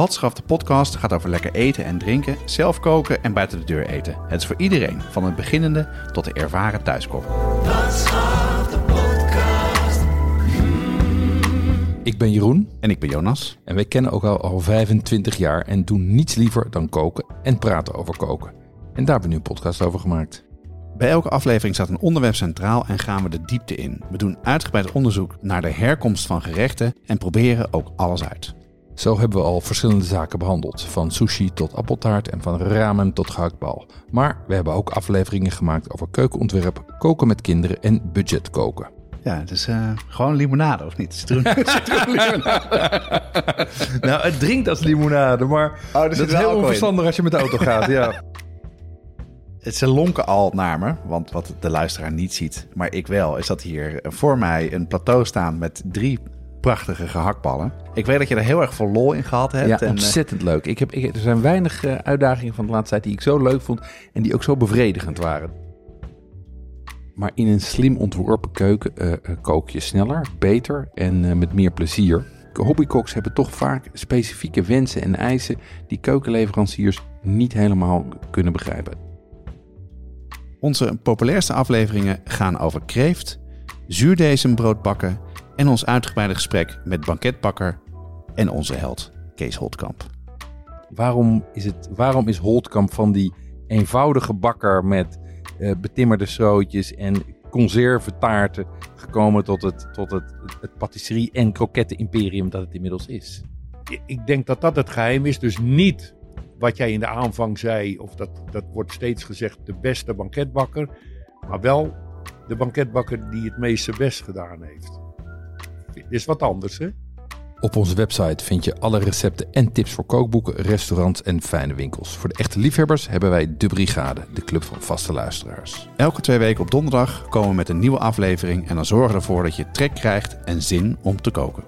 Watschaf de podcast gaat over lekker eten en drinken, zelf koken en buiten de deur eten. Het is voor iedereen, van het beginnende tot de ervaren thuiskok. Ik ben Jeroen En ik ben Jonas. en wij kennen elkaar al 25 jaar en doen niets liever dan koken en praten over koken. En daar hebben we nu een podcast over gemaakt. Bij elke aflevering staat een onderwerp centraal en gaan we de diepte in. We doen uitgebreid onderzoek naar de herkomst van gerechten en proberen ook alles uit. Zo hebben we al verschillende zaken behandeld, van sushi tot appeltaart en van ramen tot gehaktbal. Maar we hebben ook afleveringen gemaakt over keukenontwerp, koken met kinderen en budgetkoken. Ja, het is eh, gewoon limonade, of niet? Citroen. Nou, het drinkt als limonade, maar Oh, er dat is wel heel in. onverstandig als je met de auto gaat. Ja. Het ze lonken al naar me, want wat de luisteraar niet ziet, maar ik wel, is dat hier voor mij een plateau staan met drie prachtige gehaktballen. Ik weet dat je er heel erg veel lol in gehad hebt. ja, en, eh, ontzettend leuk. Ik heb, ik, er zijn weinig eh, uitdagingen van de laatste tijd die ik zo leuk vond en die ook zo bevredigend waren. Maar in een slim ontworpen keuken eh, kook je sneller, beter en eh, met meer plezier. Hobbycooks hebben toch vaak specifieke wensen en eisen die keukenleveranciers niet helemaal kunnen begrijpen. Onze populairste afleveringen gaan over kreeft, zuurdesembrood bakken en ons uitgebreide gesprek met banketbakker en onze held Kees Holtkamp. Waarom is, het, waarom is Holtkamp van die eenvoudige bakker met eh, betimmerde schrootjes en conservetaarten gekomen tot het, tot het, het patisserie- en kroketten-imperium dat het inmiddels is? ik denk dat dat het geheim is. Dus niet wat jij in de aanvang zei, of dat, dat wordt steeds gezegd, de beste banketbakker. Maar wel de banketbakker die het meeste best gedaan heeft. Is wat anders, hè? Op onze website vind je alle recepten en tips voor kookboeken, restaurants en fijne winkels. Voor de echte liefhebbers hebben wij De Brigade, de club van vaste luisteraars. Elke twee weken op donderdag komen we met een nieuwe aflevering en dan zorgen we ervoor dat je trek krijgt en zin om te koken.